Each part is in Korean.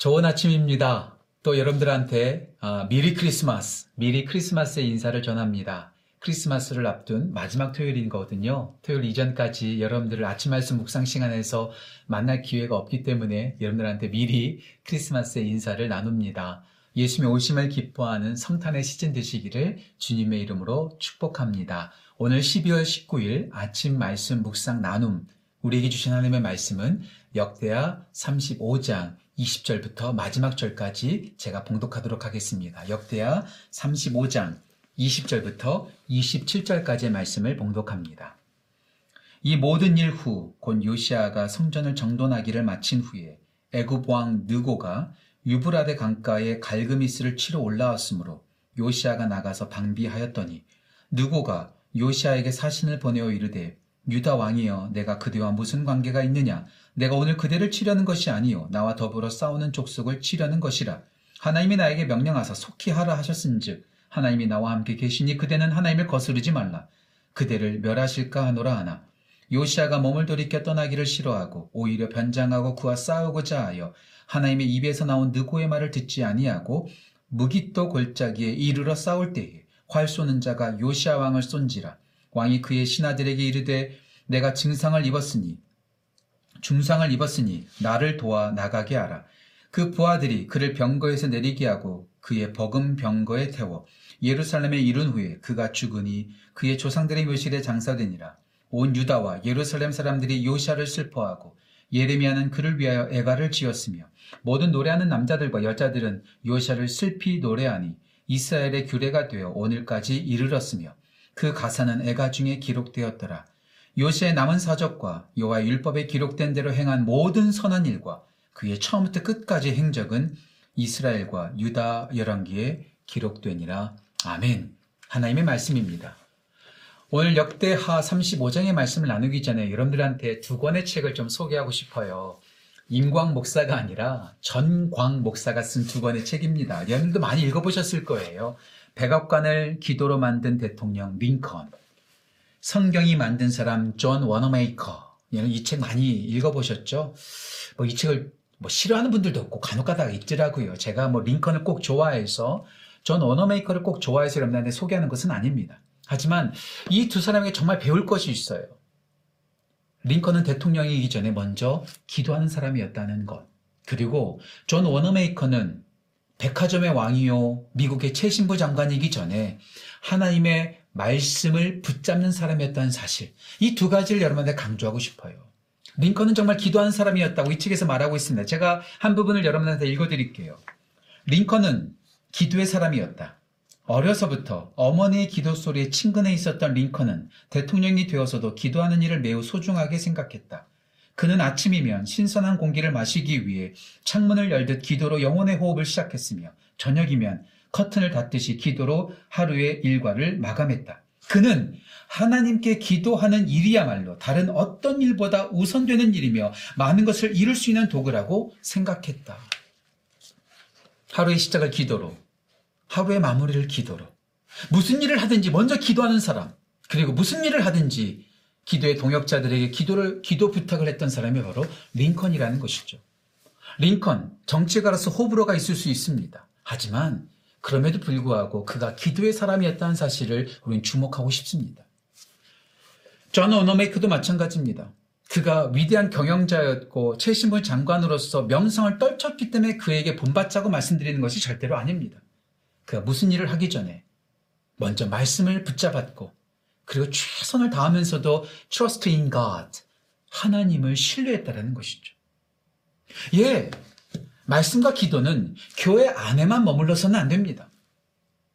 좋은 아침입니다. 또 여러분들한테 아, 미리 크리스마스, 미리 크리스마스의 인사를 전합니다. 크리스마스를 앞둔 마지막 토요일인 거거든요. 토요일 이전까지 여러분들을 아침 말씀 묵상 시간에서 만날 기회가 없기 때문에 여러분들한테 미리 크리스마스의 인사를 나눕니다. 예수님의 오심을 기뻐하는 성탄의 시즌 되시기를 주님의 이름으로 축복합니다. 오늘 12월 19일 아침 말씀 묵상 나눔 우리에게 주신 하나님의 말씀은 역대하 35장 20절부터 마지막 절까지 제가 봉독하도록 하겠습니다. 역대하 35장 20절부터 27절까지의 말씀을 봉독합니다. 이 모든 일 후 곧 요시아가 성전을 정돈하기를 마친 후에 애굽 왕 느고가 유브라데 강가에 갈그미스를 치러 올라왔으므로 요시아가 나가서 방비하였더니 느고가 요시아에게 사신을 보내어 이르되 유다 왕이여 내가 그대와 무슨 관계가 있느냐? 내가 오늘 그대를 치려는 것이 아니요. 나와 더불어 싸우는 족속을 치려는 것이라. 하나님이 나에게 명령하사 속히 하라 하셨은즉 하나님이 나와 함께 계시니 그대는 하나님을 거스르지 말라. 그대를 멸하실까 하노라 하나. 요시아가 몸을 돌이켜 떠나기를 싫어하고 오히려 변장하고 그와 싸우고자 하여 하나님의 입에서 나온 느고의 말을 듣지 아니하고 무기또 골짜기에 이르러 싸울 때에 활 쏘는 자가 요시아 왕을 쏜지라 왕이 그의 신하들에게 이르되 내가 증상을 입었으니 중상을 입었으니 나를 도와 나가게 하라. 그 부하들이 그를 병거에서 내리게 하고 그의 버금 병거에 태워 예루살렘에 이른 후에 그가 죽으니 그의 조상들의 묘실에 장사되니라. 온 유다와 예루살렘 사람들이 요시아를 슬퍼하고 예레미야는 그를 위하여 애가를 지었으며 모든 노래하는 남자들과 여자들은 요시아를 슬피 노래하니 이스라엘의 규례가 되어 오늘까지 이르렀으며 그 가사는 애가 중에 기록되었더라. 요시의 남은 사적과 여호와 율법에 기록된 대로 행한 모든 선한 일과 그의 처음부터 끝까지 행적은 이스라엘과 유다 열왕기에 기록되니라. 아멘. 하나님의 말씀입니다. 오늘 역대하 35장의 말씀을 나누기 전에 여러분들한테 두 권의 책을 좀 소개하고 싶어요. 임광 목사가 아니라 전광 목사가 쓴 두 권의 책입니다. 여러분도 많이 읽어보셨을 거예요. 백악관을 기도로 만든 대통령 링컨, 성경이 만든 사람 존 워너메이커. 이책 많이 읽어보셨죠? 뭐 이 책을 뭐 싫어하는 분들도 없고 간혹가다가 읽더라고요. 제가 뭐 링컨을 꼭 좋아해서 존 워너메이커를 꼭 좋아해서 여러분들한테 소개하는 것은 아닙니다. 하지만 이 두 사람에게 정말 배울 것이 있어요. 링컨은 대통령이기 전에 먼저 기도하는 사람이었다는 것. 그리고 존 워너메이커는 백화점의 왕이요, 미국의 체신부 장관이기 전에 하나님의 말씀을 붙잡는 사람이었다는 사실. 이 두 가지를 여러분한테 강조하고 싶어요. 링컨은 정말 기도하는 사람이었다고 이 책에서 말하고 있습니다. 제가 한 부분을 여러분한테 읽어드릴게요. 링컨은 기도의 사람이었다. 어려서부터 어머니의 기도 소리에 친근해 있었던 링컨은 대통령이 되어서도 기도하는 일을 매우 소중하게 생각했다. 그는 아침이면 신선한 공기를 마시기 위해 창문을 열듯 기도로 영혼의 호흡을 시작했으며 저녁이면 커튼을 닫듯이 기도로 하루의 일과를 마감했다. 그는 하나님께 기도하는 일이야말로 다른 어떤 일보다 우선되는 일이며 많은 것을 이룰 수 있는 도구라고 생각했다. 하루의 시작을 기도로, 하루의 마무리를 기도로, 무슨 일을 하든지 먼저 기도하는 사람, 그리고 무슨 일을 하든지 기도의 동역자들에게 기도를, 기도 부탁을 했던 사람이 바로 링컨이라는 것이죠. 링컨, 정치가로서 호불호가 있을 수 있습니다. 하지만 그럼에도 불구하고 그가 기도의 사람이었다는 사실을 우리는 주목하고 싶습니다. 존 워너메이커도 마찬가지입니다. 그가 위대한 경영자였고 체신부 장관으로서 명성을 떨쳤기 때문에 그에게 본받자고 말씀드리는 것이 절대로 아닙니다. 그가 무슨 일을 하기 전에 먼저 말씀을 붙잡았고 그리고 최선을 다하면서도 trust in God 하나님을 신뢰했다라는 것이죠. 예, 말씀과 기도는 교회 안에만 머물러서는 안 됩니다.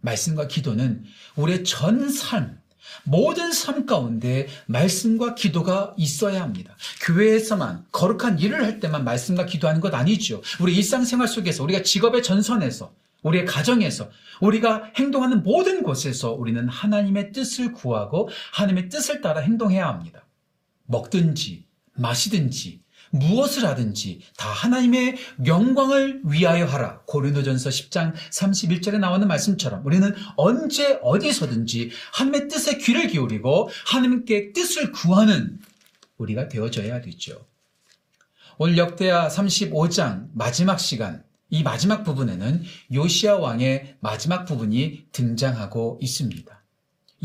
말씀과 기도는 우리의 전 삶, 모든 삶 가운데 말씀과 기도가 있어야 합니다. 교회에서만 거룩한 일을 할 때만 말씀과 기도하는 것 아니죠. 우리 일상생활 속에서 우리가 직업의 전선에서 우리의 가정에서 우리가 행동하는 모든 곳에서 우리는 하나님의 뜻을 구하고 하나님의 뜻을 따라 행동해야 합니다. 먹든지 마시든지 무엇을 하든지 다 하나님의 영광을 위하여 하라. 고린도전서 10장 31절에 나오는 말씀처럼 우리는 언제 어디서든지 하나님의 뜻에 귀를 기울이고 하나님께 뜻을 구하는 우리가 되어져야 되죠. 오늘 역대하 35장 마지막 시간, 이 마지막 부분에는 요시아 왕의 마지막 부분이 등장하고 있습니다.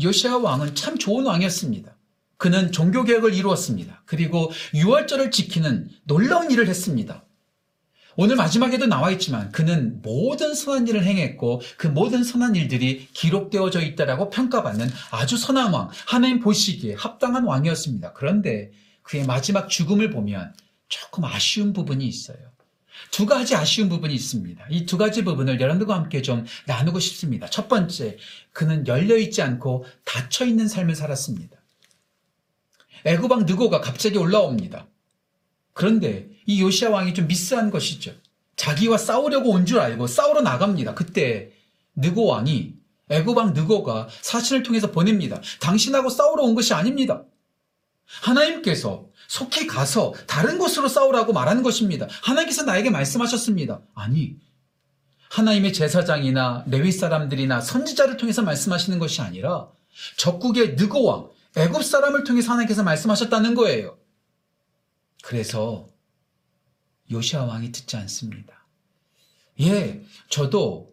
요시아 왕은 참 좋은 왕이었습니다. 그는 종교 개혁을 이루었습니다. 그리고 유월절을 지키는 놀라운 일을 했습니다. 오늘 마지막에도 나와 있지만 그는 모든 선한 일을 행했고 그 모든 선한 일들이 기록되어져 있다라고 평가받는 아주 선한 왕, 하나님 보시기에 합당한 왕이었습니다. 그런데 그의 마지막 죽음을 보면 조금 아쉬운 부분이 있어요. 두 가지 아쉬운 부분이 있습니다. 이 두 가지 부분을 여러분들과 함께 좀 나누고 싶습니다. 첫 번째, 그는 열려있지 않고 닫혀있는 삶을 살았습니다. 애구방 느고가 갑자기 올라옵니다. 그런데 이 요시아 왕이 좀 미스한 것이죠. 자기와 싸우려고 온 줄 알고 싸우러 나갑니다. 그때 느고 왕이 애고방 느고가 사신을 통해서 보냅니다. 당신하고 싸우러 온 것이 아닙니다. 하나님께서 속히 가서 다른 곳으로 싸우라고 말하는 것입니다. 하나님께서 나에게 말씀하셨습니다. 아니, 하나님의 제사장이나 레위 사람들이나 선지자를 통해서 말씀하시는 것이 아니라 적국의 느고 왕, 애굽 사람을 통해서 하나님께서 말씀하셨다는 거예요. 그래서 요시아 왕이 듣지 않습니다. 예, 저도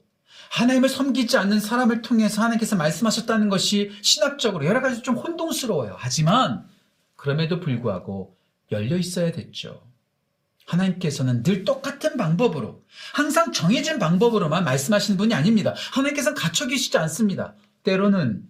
하나님을 섬기지 않는 사람을 통해서 하나님께서 말씀하셨다는 것이 신학적으로 여러 가지 좀 혼동스러워요. 하지만 그럼에도 불구하고 열려 있어야 됐죠. 하나님께서는 늘 똑같은 방법으로 항상 정해진 방법으로만 말씀하시는 분이 아닙니다. 하나님께서는 갇혀 계시지 않습니다. 때로는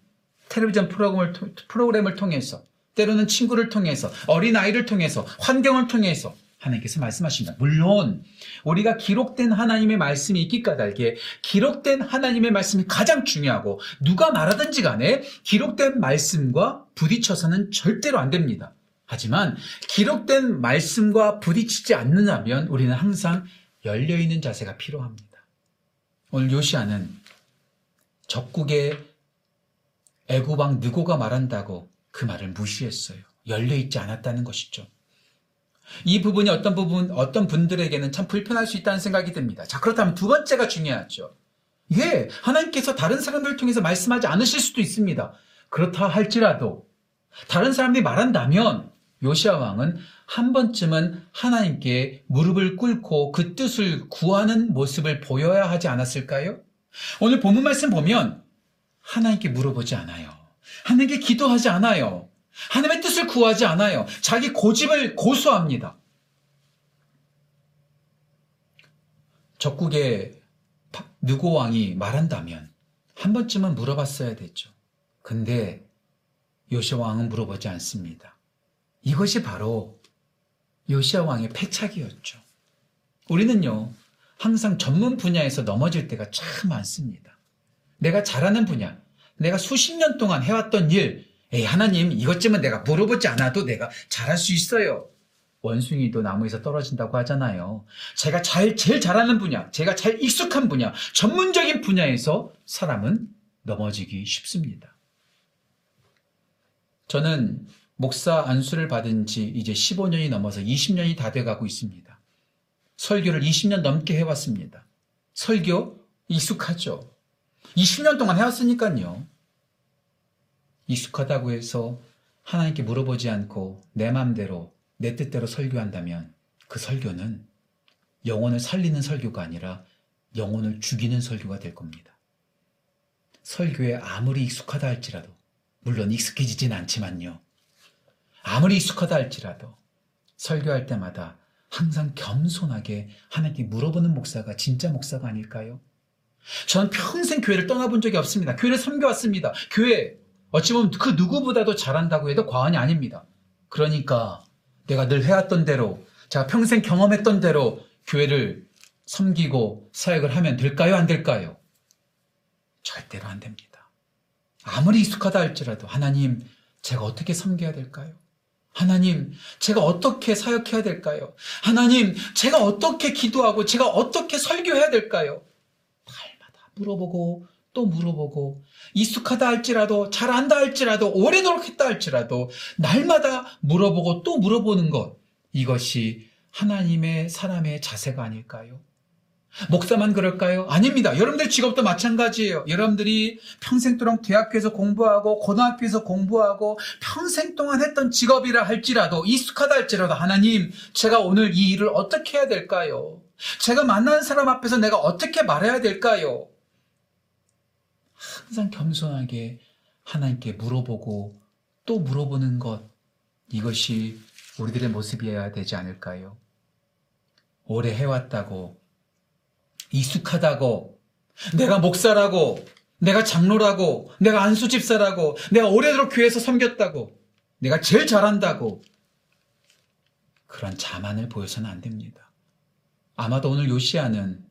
텔레비전 프로그램을, 프로그램을 통해서 때로는 친구를 통해서 어린아이를 통해서 환경을 통해서 하나님께서 말씀하십니다. 물론 우리가 기록된 하나님의 말씀이 있기 까닭에 기록된 하나님의 말씀이 가장 중요하고 누가 말하든지 간에 기록된 말씀과 부딪혀서는 절대로 안 됩니다. 하지만 기록된 말씀과 부딪히지 않는다면 우리는 항상 열려있는 자세가 필요합니다. 오늘 요시아는 적국의 애고방 느고가 말한다고 그 말을 무시했어요. 열려있지 않았다는 것이죠. 이 부분이 어떤 부분, 어떤 분들에게는 참 불편할 수 있다는 생각이 듭니다. 자, 그렇다면 두 번째가 중요하죠. 예, 하나님께서 다른 사람들을 통해서 말씀하지 않으실 수도 있습니다. 그렇다 할지라도 다른 사람들이 말한다면 요시아 왕은 한 번쯤은 하나님께 무릎을 꿇고 그 뜻을 구하는 모습을 보여야 하지 않았을까요? 오늘 본문 말씀 보면 하나님께 물어보지 않아요. 하나님께 기도하지 않아요. 하나님의 뜻을 구하지 않아요. 자기 고집을 고수합니다. 적국의 느고 왕이 말한다면 한 번쯤은 물어봤어야 됐죠. 근데 요시아 왕은 물어보지 않습니다. 이것이 바로 요시아 왕의 패착이었죠. 우리는요, 항상 전문 분야에서 넘어질 때가 참 많습니다. 내가 잘하는 분야, 내가 수십 년 동안 해왔던 일, 에이, 하나님, 이것쯤은 내가 물어보지 않아도 내가 잘할 수 있어요. 원숭이도 나무에서 떨어진다고 하잖아요. 제가 잘, 제일 잘하는 분야, 제가 잘 익숙한 분야, 전문적인 분야에서 사람은 넘어지기 쉽습니다. 저는 목사 안수를 받은 지 이제 15년이 넘어서 20년이 다 돼가고 있습니다. 설교를 20년 넘게 해왔습니다. 설교 익숙하죠. 20년 동안 해왔으니까요. 익숙하다고 해서 하나님께 물어보지 않고 내 마음대로 내 뜻대로 설교한다면 그 설교는 영혼을 살리는 설교가 아니라 영혼을 죽이는 설교가 될 겁니다. 설교에 아무리 익숙하다 할지라도 물론 익숙해지진 않지만요. 아무리 익숙하다 할지라도 설교할 때마다 항상 겸손하게 하나님께 물어보는 목사가 진짜 목사가 아닐까요? 저는 평생 교회를 떠나본 적이 없습니다. 교회를 섬겨왔습니다. 교회, 어찌 보면 그 누구보다도 잘한다고 해도 과언이 아닙니다. 그러니까 내가 늘 해왔던 대로, 제가 평생 경험했던 대로 교회를 섬기고 사역을 하면 될까요? 안 될까요? 절대로 안 됩니다. 아무리 익숙하다 할지라도 하나님, 제가 어떻게 섬겨야 될까요? 하나님, 제가 어떻게 사역해야 될까요? 하나님, 제가 어떻게 기도하고 제가 어떻게 설교해야 될까요? 물어보고 또 물어보고 익숙하다 할지라도 잘한다 할지라도 오래도록 했다 할지라도 날마다 물어보고 또 물어보는 것 이것이 하나님의 사람의 자세가 아닐까요? 목사만 그럴까요? 아닙니다. 여러분들 직업도 마찬가지예요. 여러분들이 평생 동안 대학교에서 공부하고 고등학교에서 공부하고 평생 동안 했던 직업이라 할지라도 익숙하다 할지라도 하나님 제가 오늘 이 일을 어떻게 해야 될까요? 제가 만나는 사람 앞에서 내가 어떻게 말해야 될까요? 항상 겸손하게 하나님께 물어보고 또 물어보는 것 이것이 우리들의 모습이어야 되지 않을까요? 오래 해왔다고 익숙하다고, 내가 목사라고, 내가 장로라고, 내가 안수집사라고, 내가 오래도록 교회에서 섬겼다고, 내가 제일 잘한다고, 그런 자만을 보여서는 안 됩니다. 아마도 오늘 요시아는,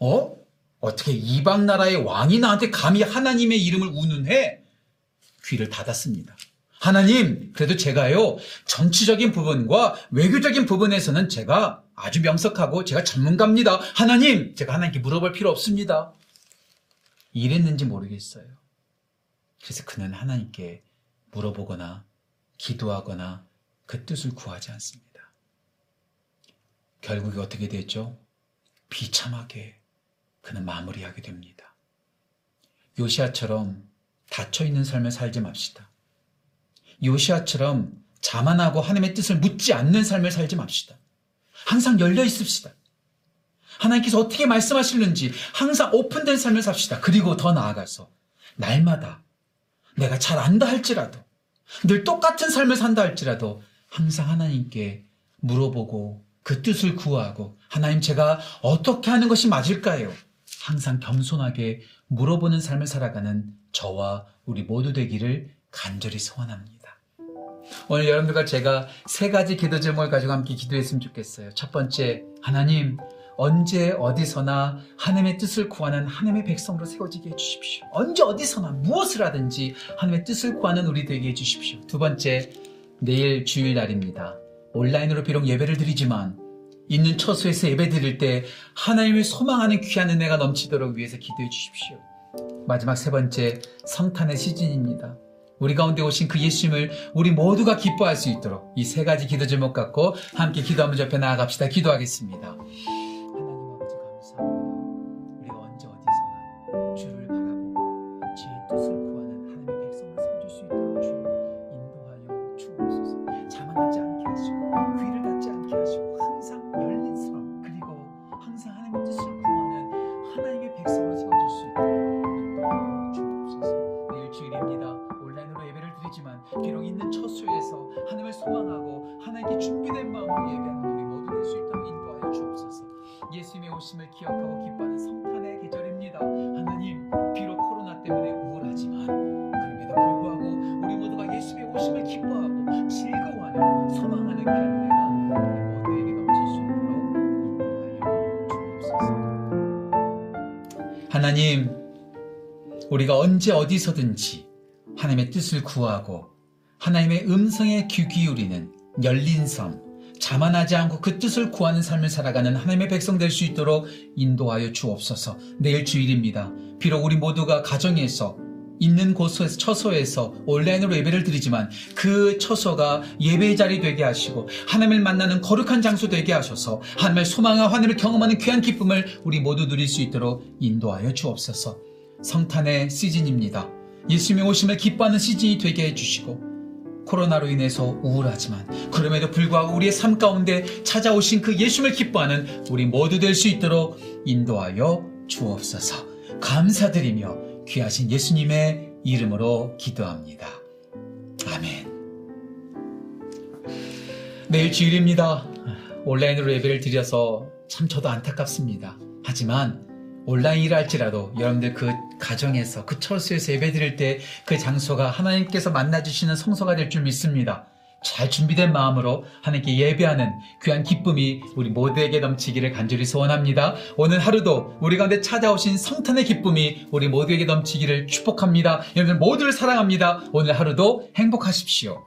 어? 어떻게 이방 나라의 왕이 나한테 감히 하나님의 이름을 운운해? 귀를 닫았습니다. 하나님, 그래도 제가요, 정치적인 부분과 외교적인 부분에서는 제가 아주 명석하고 제가 전문가입니다. 하나님, 제가 하나님께 물어볼 필요 없습니다. 이랬는지 모르겠어요. 그래서 그는 하나님께 물어보거나 기도하거나 그 뜻을 구하지 않습니다. 결국에 어떻게 됐죠? 비참하게 그는 마무리하게 됩니다. 요시아처럼 닫혀있는 삶을 살지 맙시다. 요시아처럼 자만하고 하나님의 뜻을 묻지 않는 삶을 살지 맙시다. 항상 열려 있읍시다. 하나님께서 어떻게 말씀하시는지 항상 오픈된 삶을 삽시다. 그리고 더 나아가서 날마다 내가 잘 안다 할지라도 늘 똑같은 삶을 산다 할지라도 항상 하나님께 물어보고 그 뜻을 구하고 하나님 제가 어떻게 하는 것이 맞을까요? 항상 겸손하게 물어보는 삶을 살아가는 저와 우리 모두 되기를 간절히 소원합니다. 오늘 여러분들과 제가 세 가지 기도 제목을 가지고 함께 기도했으면 좋겠어요. 첫 번째, 하나님, 언제 어디서나 하나님의 뜻을 구하는 하나님의 백성으로 세워지게 해주십시오. 언제 어디서나 무엇을 하든지 하나님의 뜻을 구하는 우리 되게 해주십시오. 두 번째, 내일 주일날입니다. 온라인으로 비록 예배를 드리지만 있는 처소에서 예배 드릴 때 하나님을 소망하는 귀한 은혜가 넘치도록 위해서 기도해 주십시오. 마지막 세 번째, 성탄의 시즌입니다. 우리 가운데 오신 그 예수님을 우리 모두가 기뻐할 수 있도록 이 세 가지 기도 제목 갖고 함께 기도하면 옆에 나아갑시다. 기도하겠습니다. 예수님의 오심을 기억하고 기뻐하는 성탄의 계절입니다. 하나님, 비록 코로나 때문에 우울하지만 그럼에도 불구하고 우리 모두가 예수님의 오심을 기뻐하고 즐거워하는 소망하는 그런 은혜가 우리 모두에게 넘칠 수 있도록 인도하여 주옵소서. 하나님, 우리가 언제 어디서든지 하나님의 뜻을 구하고 하나님의 음성에 귀 기울이는 열린 삶, 자만하지 않고 그 뜻을 구하는 삶을 살아가는 하나님의 백성 될 수 있도록 인도하여 주옵소서. 내일 주일입니다. 비록 우리 모두가 가정에서 있는 곳에서 처소에서 온라인으로 예배를 드리지만 그 처소가 예배의 자리 되게 하시고 하나님을 만나는 거룩한 장소 되게 하셔서 하나님을 소망하고 하나님을 경험하는 귀한 기쁨을 우리 모두 누릴 수 있도록 인도하여 주옵소서. 성탄의 시즌입니다. 예수님의 오심을 기뻐하는 시즌이 되게 해주시고 코로나로 인해서 우울하지만 그럼에도 불구하고 우리의 삶 가운데 찾아오신 그 예수님을 기뻐하는 우리 모두 될 수 있도록 인도하여 주옵소서. 감사드리며 귀하신 예수님의 이름으로 기도합니다. 아멘. 내일 주일입니다. 온라인으로 예배를 드려서 참 저도 안타깝습니다. 하지만 온라인이라 할지라도 여러분들 그 가정에서 그 처소에서 예배 드릴 때 그 장소가 하나님께서 만나주시는 성소가 될 줄 믿습니다. 잘 준비된 마음으로 하나님께 예배하는 귀한 기쁨이 우리 모두에게 넘치기를 간절히 소원합니다. 오늘 하루도 우리 가운데 찾아오신 성탄의 기쁨이 우리 모두에게 넘치기를 축복합니다. 여러분들 모두를 사랑합니다. 오늘 하루도 행복하십시오.